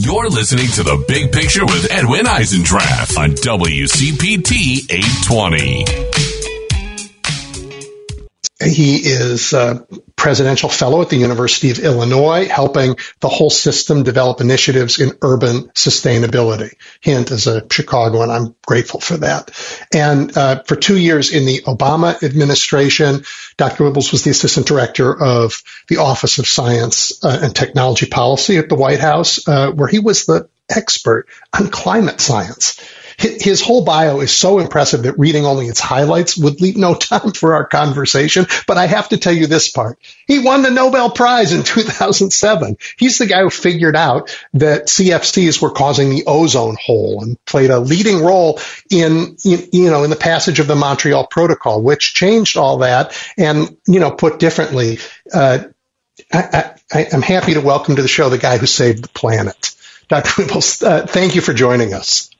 You're listening to The Big Picture with Edwin Eisendrath on WCPT 820. He is a presidential fellow at the University of Illinois, helping the whole system develop initiatives in urban sustainability. Hint, as a Chicagoan, I'm grateful for that. And uh, for two years in the Obama administration, Dr. Wuebbles was the assistant director of the Office of Science uh, and Technology Policy at the White House, uh, where he was the expert on climate science his whole bio is so impressive that reading only its highlights would leave no time for our conversation. But I have to tell you this part. He won the Nobel Prize in 2007. He's the guy who figured out that CFCs were causing the ozone hole and played a leading role in, you know, in the passage of the Montreal Protocol, which changed all that. And, you know, put differently, uh, I, am happy to welcome to the show the guy who saved the planet. Dr. Wuebbles, uh, thank you for joining us.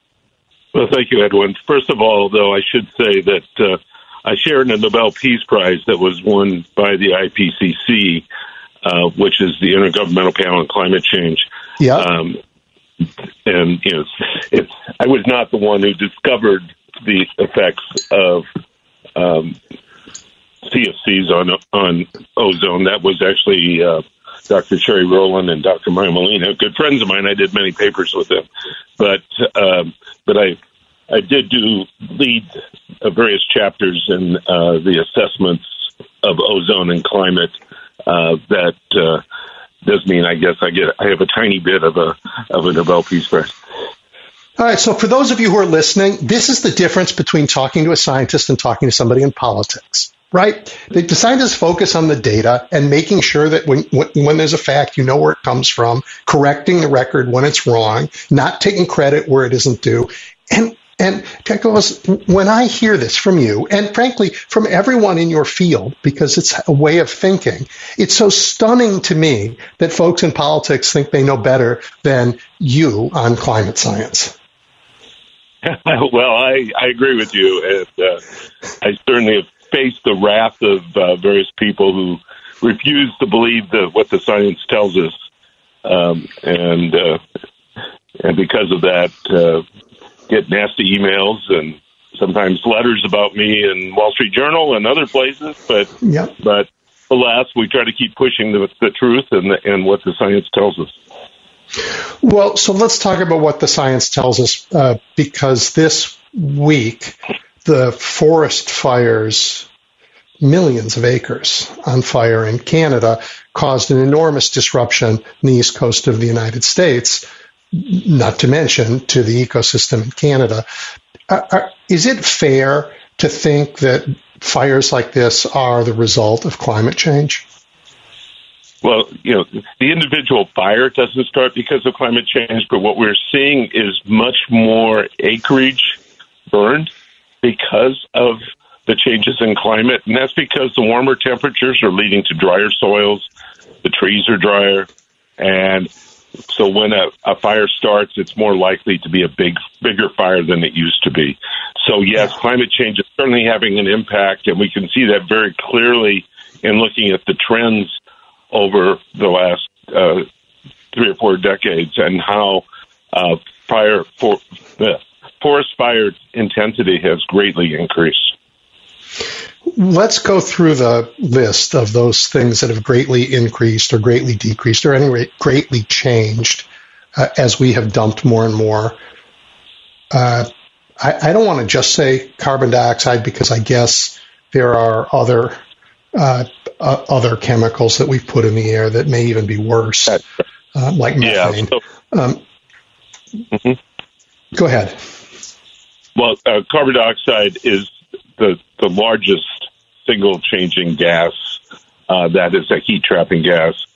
Well, thank you, Edwin. First of all, though, I should say that uh, I share in the Nobel Peace Prize that was won by the IPCC, uh, which is the Intergovernmental Panel on Climate Change. Yeah. Um, and you know, it's, I was not the one who discovered the effects of um, CFCs on on ozone. That was actually uh, Dr. Sherry Rowland and Dr. Mario Molina, good friends of mine. I did many papers with them, but um, but I I did do lead uh, various chapters in uh, the assessments of ozone and climate. Uh, that uh, does mean I guess I get I have a tiny bit of a of a Nobel Peace Prize. All right. So for those of you who are listening, this is the difference between talking to a scientist and talking to somebody in politics right? The scientists focus on the data and making sure that when, when there's a fact, you know where it comes from, correcting the record when it's wrong, not taking credit where it isn't due. And and Tekos, when I hear this from you, and frankly, from everyone in your field, because it's a way of thinking, it's so stunning to me that folks in politics think they know better than you on climate science. well, I, I agree with you. And, uh, I certainly have face the wrath of uh, various people who refuse to believe the, what the science tells us, um, and uh, and because of that, uh, get nasty emails and sometimes letters about me in Wall Street Journal and other places. But yep. but alas, we try to keep pushing the, the truth and the, and what the science tells us. Well, so let's talk about what the science tells us, uh, because this week the forest fires, millions of acres on fire in Canada, caused an enormous disruption in the east coast of the United States, not to mention to the ecosystem in Canada. Uh, uh, is it fair to think that fires like this are the result of climate change? Well, you know, the individual fire doesn't start because of climate change, but what we're seeing is much more acreage burned because of the changes in climate, and that's because the warmer temperatures are leading to drier soils, the trees are drier, and so when a, a fire starts, it's more likely to be a big, bigger fire than it used to be. So yes, climate change is certainly having an impact, and we can see that very clearly in looking at the trends over the last uh, three or four decades and how uh, fire for uh, forest fire intensity has greatly increased. Let's go through the list of those things that have greatly increased or greatly decreased or any rate greatly changed uh, as we have dumped more and more. Uh, I, I, don't want to just say carbon dioxide because I guess there are other uh, uh other chemicals that we've put in the air that may even be worse, uh, like methane. Yeah, so, um, mm-hmm. Go ahead. Well, uh, carbon dioxide is the the largest single changing gas uh, that is a heat trapping gas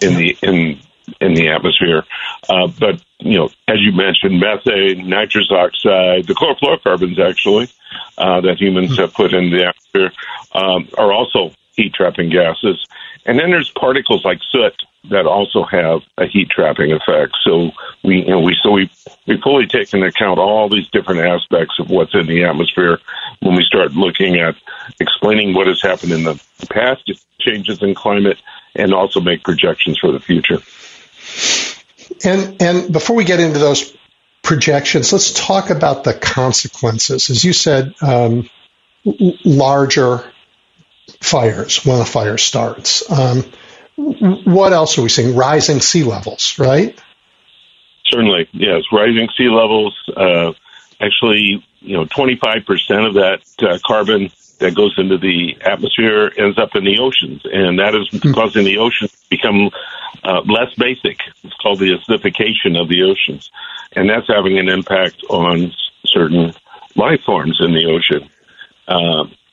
in the in in the atmosphere. Uh, but you know, as you mentioned, methane, nitrous oxide, the chlorofluorocarbons actually uh, that humans have put in the atmosphere um, are also heat trapping gases. And then there's particles like soot that also have a heat trapping effect. So we, you know, we so we we fully take into account all these different aspects of what's in the atmosphere when we start looking at explaining what has happened in the past changes in climate and also make projections for the future. And and before we get into those projections, let's talk about the consequences. As you said, um, larger fires when a fire starts. Um, what else are we seeing? Rising sea levels, right? Certainly, yes. Rising sea levels. Uh, actually, you know, 25% of that uh, carbon that goes into the atmosphere ends up in the oceans, and that is mm-hmm. causing the oceans to become uh, less basic. It's called the acidification of the oceans, and that's having an impact on certain life forms in the ocean.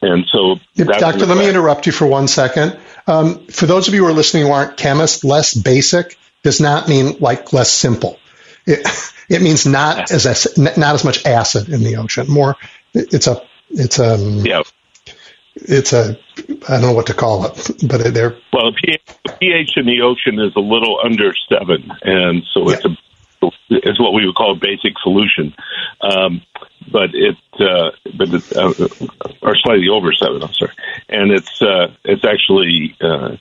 And so, Doctor, let me interrupt you for one second. Um, for those of you who are listening who aren't chemists, less basic does not mean like less simple. It, it means not as not as much acid in the ocean. More, it's a it's a um, yeah. It's a I don't know what to call it, but they're well. The pH in the ocean is a little under seven, and so it's yeah. A it's what we would call a basic solution. Um, but it, uh, but it, uh, or slightly over seven. I'm sorry, and it's uh, it's actually uh,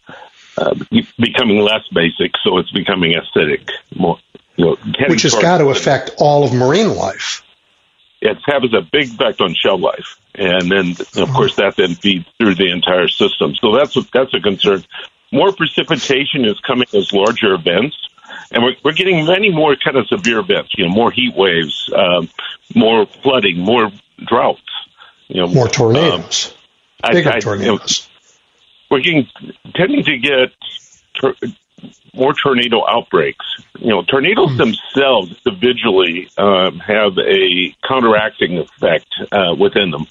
uh, becoming less basic, so it's becoming acidic more. You know, Which has got to affect all of marine life. It has a big effect on shell life, and then of uh-huh. course that then feeds through the entire system. So that's a, that's a concern. More precipitation is coming as larger events and we're, we're getting many more kind of severe events. You know, more heat waves, um, more flooding, more droughts. You know, more tornadoes, um, bigger I, I, tornadoes. You know, we're getting tending to get tor- more tornado outbreaks. You know, tornadoes mm. themselves individually um, have a counteracting effect uh, within them.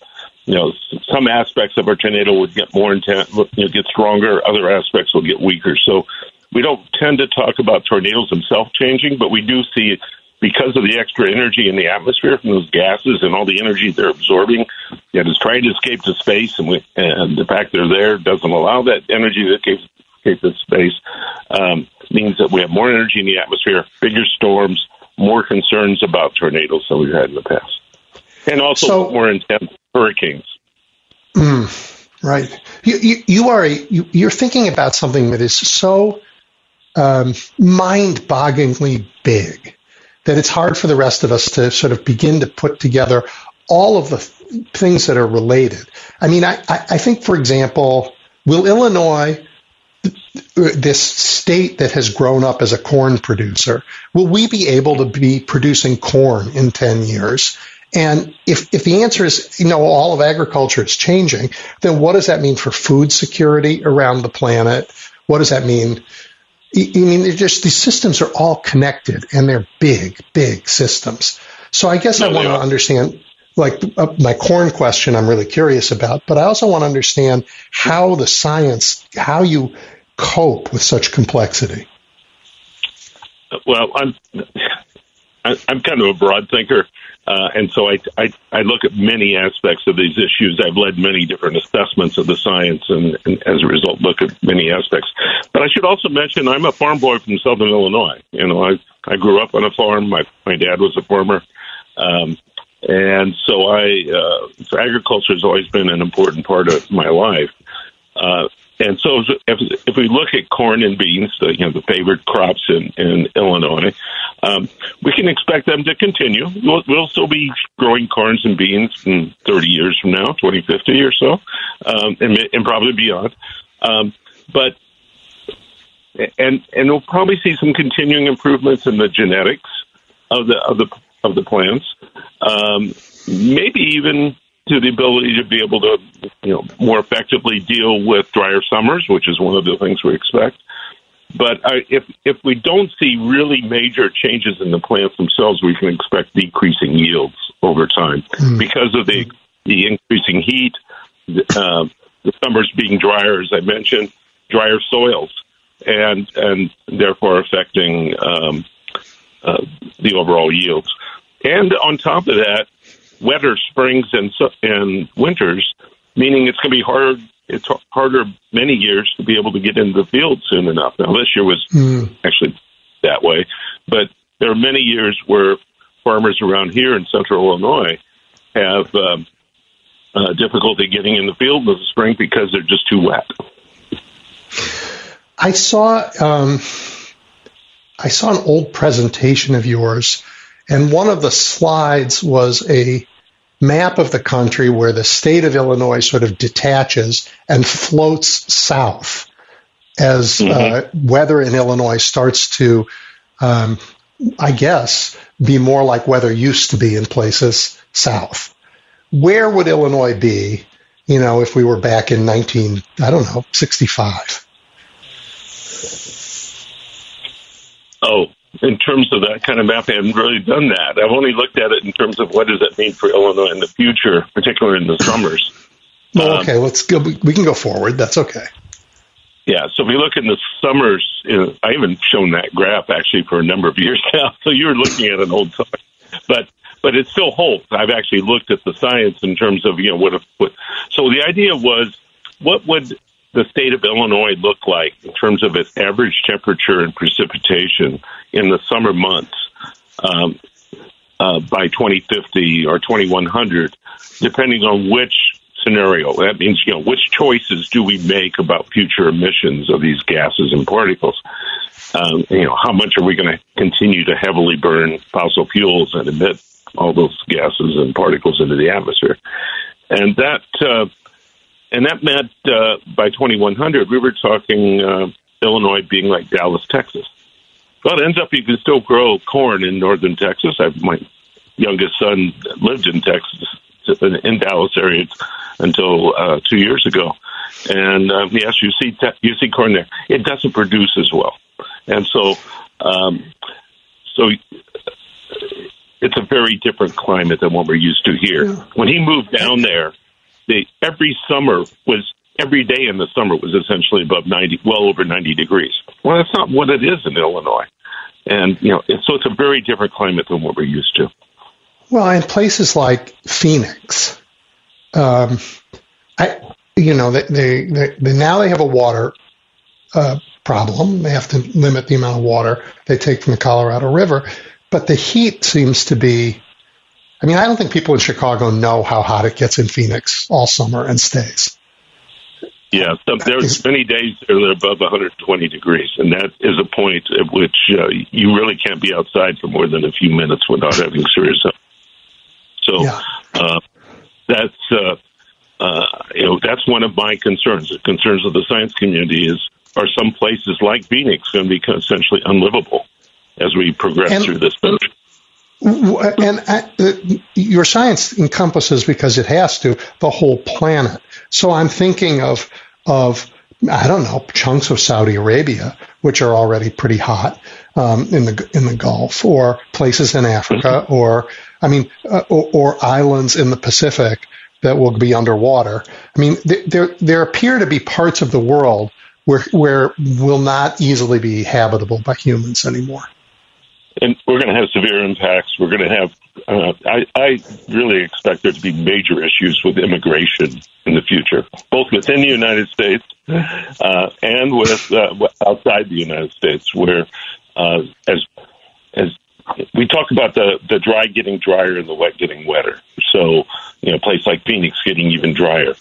You know, some aspects of our tornado would get more intense, you know, get stronger. Other aspects will get weaker. So we don't tend to talk about tornadoes themselves changing, but we do see because of the extra energy in the atmosphere from those gases and all the energy they're absorbing that is trying to escape to space, and, we, and the fact they're there doesn't allow that energy to escape, escape to space, um, means that we have more energy in the atmosphere, bigger storms, more concerns about tornadoes than we've had in the past, and also so, more intense hurricanes. Mm, right. You, you, you are a, you, you're thinking about something that is so um, mind-bogglingly big that it's hard for the rest of us to sort of begin to put together all of the th- things that are related. I mean, I, I, I think, for example, will Illinois, this state that has grown up as a corn producer, will we be able to be producing corn in 10 years? And if, if the answer is, you know, all of agriculture is changing, then what does that mean for food security around the planet? What does that mean I mean, they're just these systems are all connected and they're big, big systems. So I guess no, I want to understand, like uh, my corn question, I'm really curious about, but I also want to understand how the science, how you cope with such complexity. Well, I'm I'm kind of a broad thinker. Uh, and so I, I, I look at many aspects of these issues. I've led many different assessments of the science and, and as a result look at many aspects. But I should also mention I'm a farm boy from Southern Illinois. You know, I, I grew up on a farm. My, my dad was a farmer. Um, and so I, uh, so agriculture has always been an important part of my life. Uh, and so if, if we look at corn and beans, the, you know, the favorite crops in, in Illinois, um, we can expect them to continue. We'll, we'll still be growing corns and beans in 30 years from now, 2050 or so, um, and, and probably beyond. Um, but and and we'll probably see some continuing improvements in the genetics of the of the of the plants. Um, maybe even to the ability to be able to, you know, more effectively deal with drier summers, which is one of the things we expect. But uh, if if we don't see really major changes in the plants themselves, we can expect decreasing yields over time mm. because of the the increasing heat, uh, the summers being drier, as I mentioned, drier soils, and and therefore affecting um, uh, the overall yields. And on top of that, wetter springs and and winters, meaning it's going to be hard. It's harder many years to be able to get into the field soon enough. Now this year was mm. actually that way, but there are many years where farmers around here in central Illinois have um, uh, difficulty getting in the field in the spring because they're just too wet. I saw um, I saw an old presentation of yours, and one of the slides was a map of the country where the state of Illinois sort of detaches and floats south as mm-hmm. uh, weather in Illinois starts to, um, I guess, be more like weather used to be in places south. Where would Illinois be, you know, if we were back in 19, I don't know, 65? Oh, in terms of that kind of mapping, I haven't really done that. I've only looked at it in terms of what does it mean for Illinois in the future, particularly in the summers. Well, um, okay, let's go. We can go forward. That's okay. Yeah, so if we look in the summers, I haven't shown that graph actually for a number of years now. So you're looking at an old summer, but but it still holds. I've actually looked at the science in terms of you know what. If, what so the idea was, what would the state of Illinois look like in terms of its average temperature and precipitation in the summer months um, uh, by 2050 or 2100, depending on which scenario. That means, you know, which choices do we make about future emissions of these gases and particles? Um, you know, how much are we going to continue to heavily burn fossil fuels and emit all those gases and particles into the atmosphere? And that uh, and that meant uh, by 2100, we were talking uh, Illinois being like Dallas, Texas. Well, it ends up you can still grow corn in northern Texas. I, my youngest son lived in Texas, in Dallas area, until uh, two years ago. And uh, yes, you see te- you see corn there. It doesn't produce as well, and so um, so it's a very different climate than what we're used to here. When he moved down there, the every summer was every day in the summer was essentially above 90 well over 90 degrees. Well that's not what it is in illinois. And you know so it's a very different climate than what we're used to. Well in places like phoenix um, i you know they, they, they, now they have a water uh, problem. They have to limit the amount of water they take from the colorado river. But the heat seems to be I mean, I don't think people in Chicago know how hot it gets in Phoenix all summer and stays. Yeah, so there's many days that are above 120 degrees, and that is a point at which uh, you really can't be outside for more than a few minutes without having serious. So yeah. uh, that's uh, uh, you know that's one of my concerns. The concerns of the science community is are some places like Phoenix going to be essentially unlivable as we progress and, through this. Country. And uh, your science encompasses, because it has to, the whole planet. So I'm thinking of of I don't know chunks of Saudi Arabia, which are already pretty hot um, in the in the Gulf, or places in Africa, or I mean, uh, or, or, islands in the Pacific that will be underwater. I mean, there there appear to be parts of the world where where will not easily be habitable by humans anymore and we're going to have severe impacts. We're going to have. Uh, I, I really expect there to be major issues with immigration in the future, both within the United States uh, and with uh, outside the United States, where uh, as as we talk about the the dry getting drier and the wet getting wetter. So you know, a place like Phoenix getting even drier,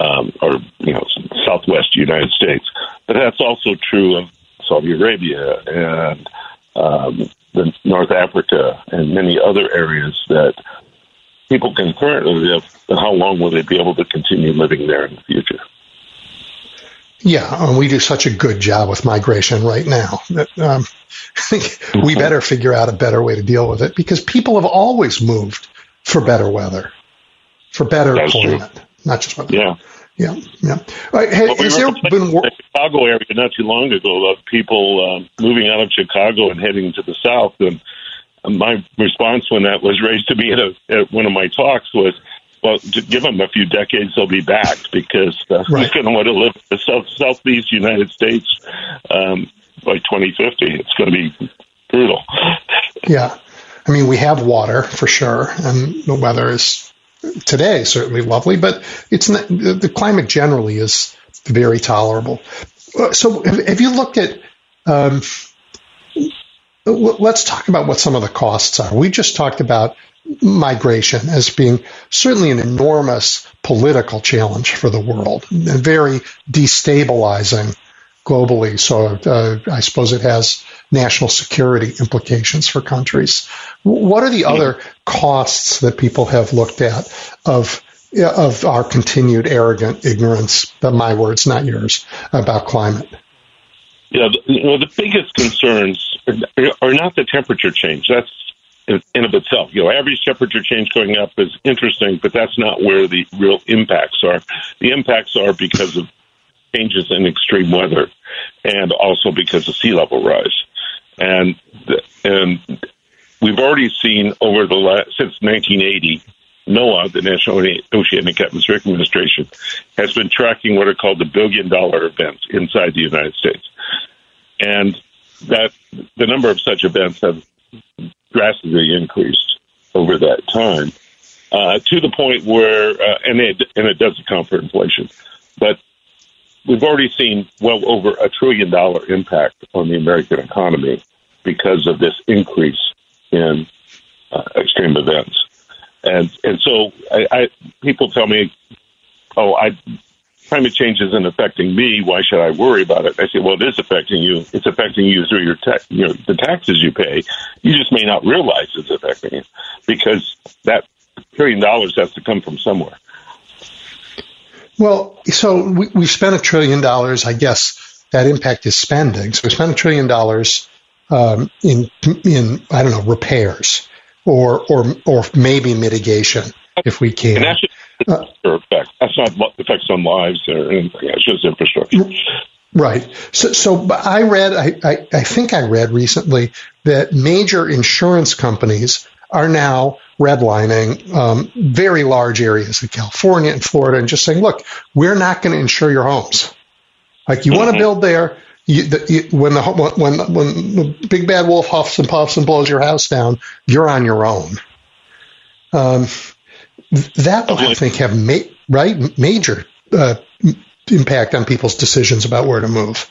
um, or you know, Southwest United States. But that's also true of Saudi Arabia and um, the North Africa and many other areas that people can currently live, and how long will they be able to continue living there in the future? Yeah, we do such a good job with migration right now that um, I think mm-hmm. we better figure out a better way to deal with it because people have always moved for better weather, for better That's climate, true. not just weather. Yeah. Yeah, yeah. Right, has, well, we there been the Chicago area not too long ago of people uh, moving out of Chicago and heading to the south? And my response when that was raised to me at, a, at one of my talks was, "Well, give them a few decades, they'll be back because uh, right. who's going to want to live in the south southeast United States um, by 2050? It's going to be brutal." Yeah, I mean, we have water for sure, and the weather is today certainly lovely, but it's not, the climate generally is very tolerable. Uh, so have you looked at? Um, let's talk about what some of the costs are. We just talked about migration as being certainly an enormous political challenge for the world, a very destabilizing globally. So uh, I suppose it has national security implications for countries. What are the other costs that people have looked at of of our continued arrogant ignorance? But My words, not yours, about climate. Yeah, you know, the biggest concerns are not the temperature change. That's in of itself. You know, average temperature change going up is interesting, but that's not where the real impacts are. The impacts are because of changes in extreme weather, and also because of sea level rise. And and we've already seen over the last since 1980. NOAA, the National Oceanic Atmospheric Administration, has been tracking what are called the billion dollar events inside the United States. And that the number of such events have drastically increased over that time uh, to the point where, uh, and it and it does account for inflation, but we've already seen well over a trillion dollar impact on the American economy because of this increase in uh, extreme events, and and so I, I people tell me, oh, I climate change isn't affecting me. Why should I worry about it? I say, well, it is affecting you. It's affecting you through your ta- you know, the taxes you pay. You just may not realize it's affecting you because that trillion dollars has to come from somewhere. Well, so we, we spent a trillion dollars. I guess that impact is spending. So we spent a trillion dollars um, in in I don't know repairs or or or maybe mitigation if we can. And that's just uh, effect. That's not effects on lives or anything. It's just infrastructure. Right. So, so I read, I, I, I think I read recently that major insurance companies are now redlining um, very large areas of California and Florida and just saying, look, we're not going to insure your homes. Like you mm-hmm. want to build there. You, the, you, when the when when the big bad wolf huffs and puffs and blows your house down, you're on your own. Um, that will, I think, have ma- right major uh, impact on people's decisions about where to move.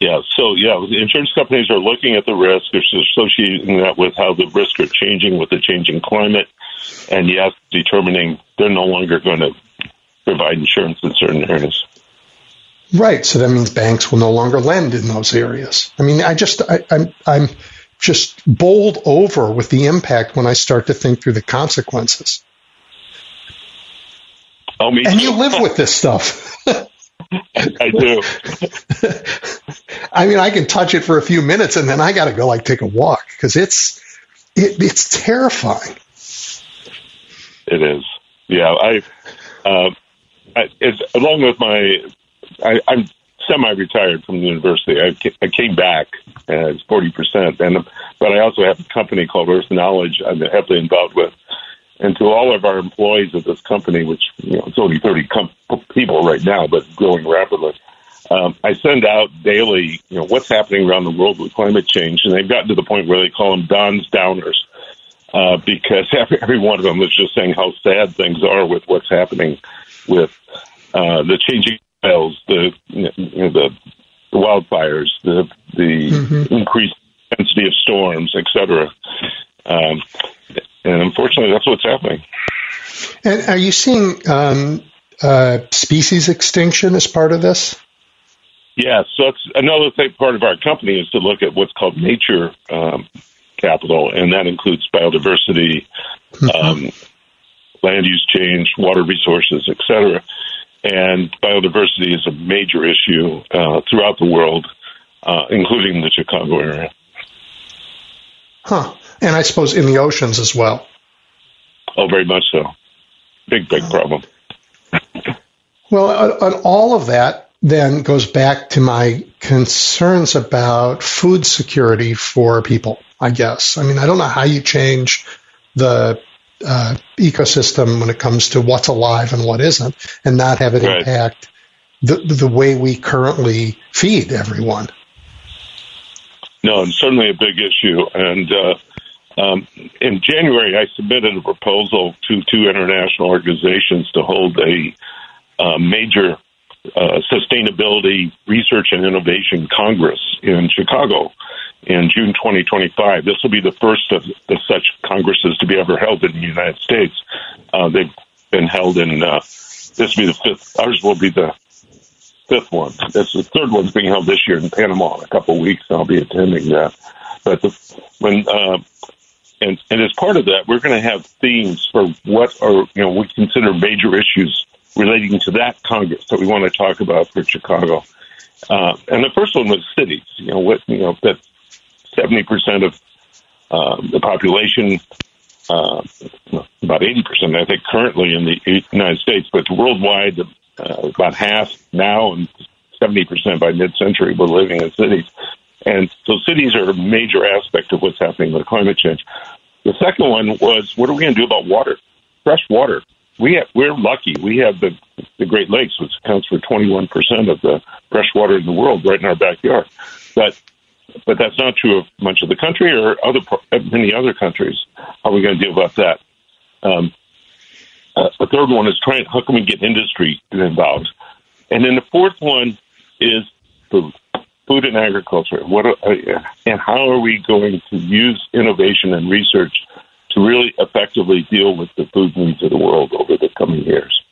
Yeah, so yeah, insurance companies are looking at the risk, they're associating that with how the risks are changing with the changing climate, and yes, determining they're no longer going to provide insurance in certain areas. Right. So that means banks will no longer lend in those areas. I mean, I just, I, I'm, I'm just bowled over with the impact when I start to think through the consequences. Oh, me and you live with this stuff. I do. I mean, I can touch it for a few minutes and then I got to go like take a walk because it's it, it's terrifying. It is. Yeah, I, um, I it's, along with my, I, I'm semi-retired from the university. I, I came back as forty percent, and but I also have a company called Earth Knowledge. I'm heavily involved with, and to all of our employees of this company, which you know it's only thirty com- people right now, but growing rapidly. Um, I send out daily, you know, what's happening around the world with climate change, and they've gotten to the point where they call them Don's Downers, uh, because every, every one of them is just saying how sad things are with what's happening with uh, the changing fires, the you know, the, the wildfires, the the mm-hmm. increased intensity of storms, etc. Um, and unfortunately, that's what's happening. And are you seeing um, uh, species extinction as part of this? Yeah, so it's another thing, part of our company is to look at what's called nature um, capital, and that includes biodiversity, mm-hmm. um, land use change, water resources, etc. And biodiversity is a major issue uh, throughout the world, uh, including the Chicago area. Huh. And I suppose in the oceans as well. Oh, very much so. Big, big problem. well, on all of that then goes back to my concerns about food security for people, I guess. I mean, I don't know how you change the uh, ecosystem when it comes to what's alive and what isn't, and not have it right. impact the the way we currently feed everyone. No, and certainly a big issue. And uh, um, in January, I submitted a proposal to two international organizations to hold a uh, major uh, sustainability research and innovation congress in Chicago in June 2025. This will be the first of, of such congresses to be ever held in the United States. Uh, they've been held in, uh, this will be the fifth, ours will be the fifth one. That's the third one's being held this year in Panama in a couple of weeks. I'll be attending that. But the, when uh, and and as part of that, we're going to have themes for what are you know we consider major issues relating to that Congress that we want to talk about for Chicago. Uh, and the first one was cities. You know what you know that seventy percent of uh, the population, uh, about eighty percent, I think, currently in the United States, but worldwide, uh, about half now and seventy percent by mid-century were living in cities. And so cities are a major aspect of what's happening with climate change. The second one was what are we going to do about water? Fresh water. We have, we're lucky. We have the, the Great Lakes, which accounts for 21% of the fresh water in the world right in our backyard. But but that's not true of much of the country or other many other countries. How are we going to deal about that? Um, uh, the third one is trying. How can we get industry involved? And then the fourth one is food food and agriculture. What are, uh, and how are we going to use innovation and research to really effectively deal with the food needs of the world over the coming years?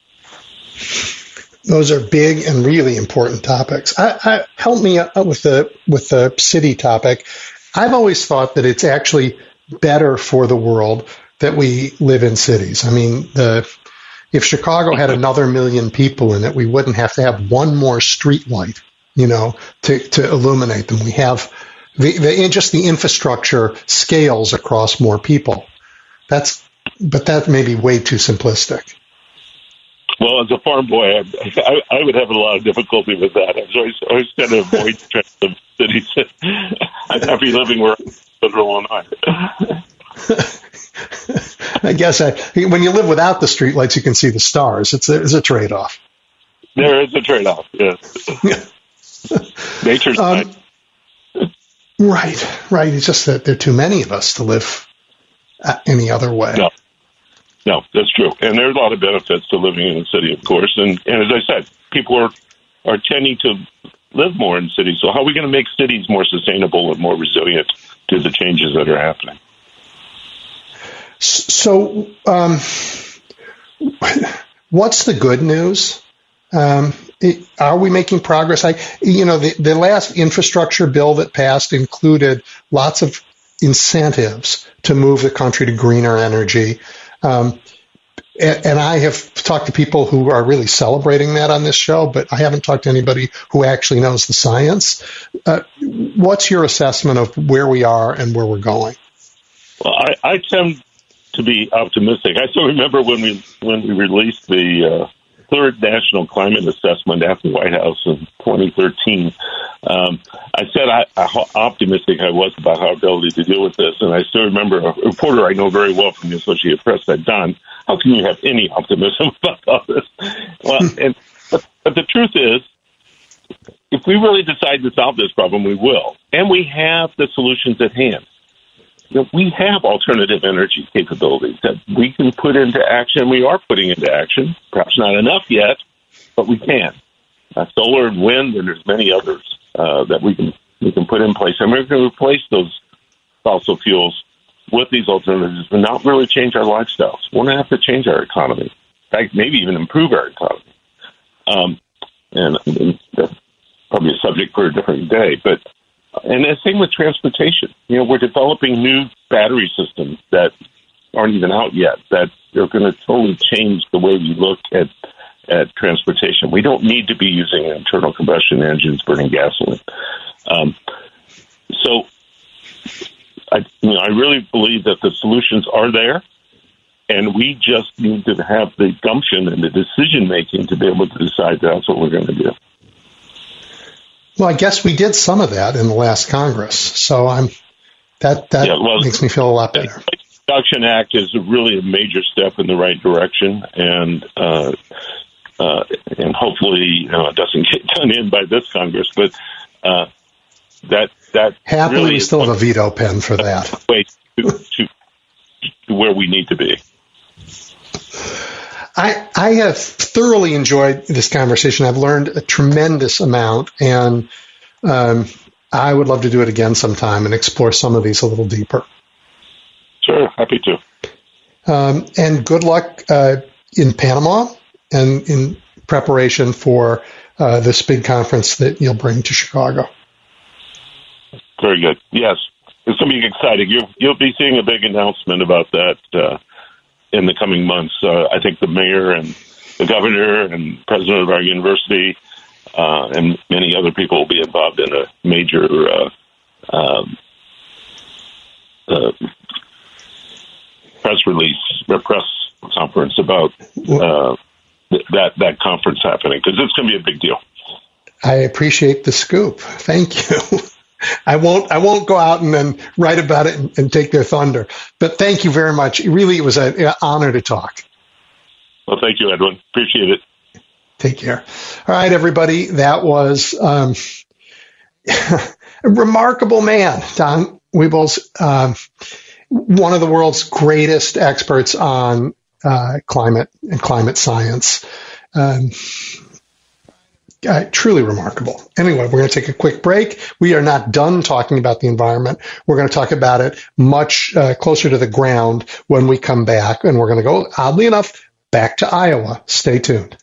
Those are big and really important topics. I, I, help me with the with the city topic. I've always thought that it's actually better for the world that we live in cities. I mean, the if Chicago had another million people in it, we wouldn't have to have one more street light you know, to, to illuminate them. We have the, the just the infrastructure scales across more people. That's, but that may be way too simplistic. Well, as a farm boy, I, I, I would have a lot of difficulty with that. I was always, always trying to avoid the cities. I'm happy living where I'm Illinois. I guess I, when you live without the streetlights, you can see the stars. It's a, it's a trade off. There is a trade off, yes. Nature's um, Right, right. It's just that there are too many of us to live any other way. No, no, that's true. And there's a lot of benefits to living in the city, of course. And, and as I said, people are are tending to live more in cities. So how are we going to make cities more sustainable and more resilient to the changes that are happening? So, um, what's the good news? Um, are we making progress? I, you know, the, the last infrastructure bill that passed included lots of incentives to move the country to greener energy. Um, and, and, I have talked to people who are really celebrating that on this show, but I haven't talked to anybody who actually knows the science. Uh, what's your assessment of where we are and where we're going? Well, I, I tend to be optimistic. I still remember when we when we released the uh, third national climate assessment at the White House in 2013, um, I said I, how optimistic I was about our ability to deal with this. And I still remember a reporter I know very well from the Associated Press said, Don, how can you have any optimism about all this? Well, and, but, but the truth is, if we really decide to solve this problem, we will. And we have the solutions at hand you know, we have alternative energy capabilities that we can put into action. We are putting into action, perhaps not enough yet, but we can. Uh, solar and wind, and there's many others uh, that we can we can put in place, and we're going to replace those fossil fuels with these alternatives, and not really change our lifestyles. We're going to have to change our economy. In fact, maybe even improve our economy. Um, and, and that's probably a subject for a different day, but and the same with transportation. You know, we're developing new battery systems that aren't even out yet that are going to totally change the way we look at at transportation. We don't need to be using internal combustion engines burning gasoline. Um, so, I you know I really believe that the solutions are there, and we just need to have the gumption and the decision making to be able to decide that's what we're going to do. Well, I guess we did some of that in the last Congress, so I'm that that yeah, well, makes me feel a lot better. The Reduction Act is really a major step in the right direction, and uh, uh, and hopefully you know, it doesn't get done in by this Congress, but uh, that that happily really we still have a veto pen for that. Way to, to, to where we need to be. I, I have thoroughly enjoyed this conversation. I've learned a tremendous amount, and um, I would love to do it again sometime and explore some of these a little deeper. Sure, happy to. Um, and good luck uh, in Panama and in preparation for uh, this big conference that you'll bring to Chicago. Very good. Yes, it's going to be exciting. You, you'll be seeing a big announcement about that uh, in the coming months. Uh, I think the mayor and the governor and president of our university uh, and many other people will be involved in a major uh, um, uh, press release, a press conference about uh, th- that that conference happening because it's going to be a big deal. I appreciate the scoop. Thank you. I won't. I won't go out and then write about it and, and take their thunder. But thank you very much. Really, it was an honor to talk. Well, thank you, Edwin. Appreciate it. Take care. All right, everybody. That was um, a remarkable man, Don Wuebbles, um, one of the world's greatest experts on uh, climate and climate science. Um, uh, truly remarkable. Anyway, we're going to take a quick break. We are not done talking about the environment. We're going to talk about it much uh, closer to the ground when we come back, and we're going to go, oddly enough, back to Iowa. Stay tuned.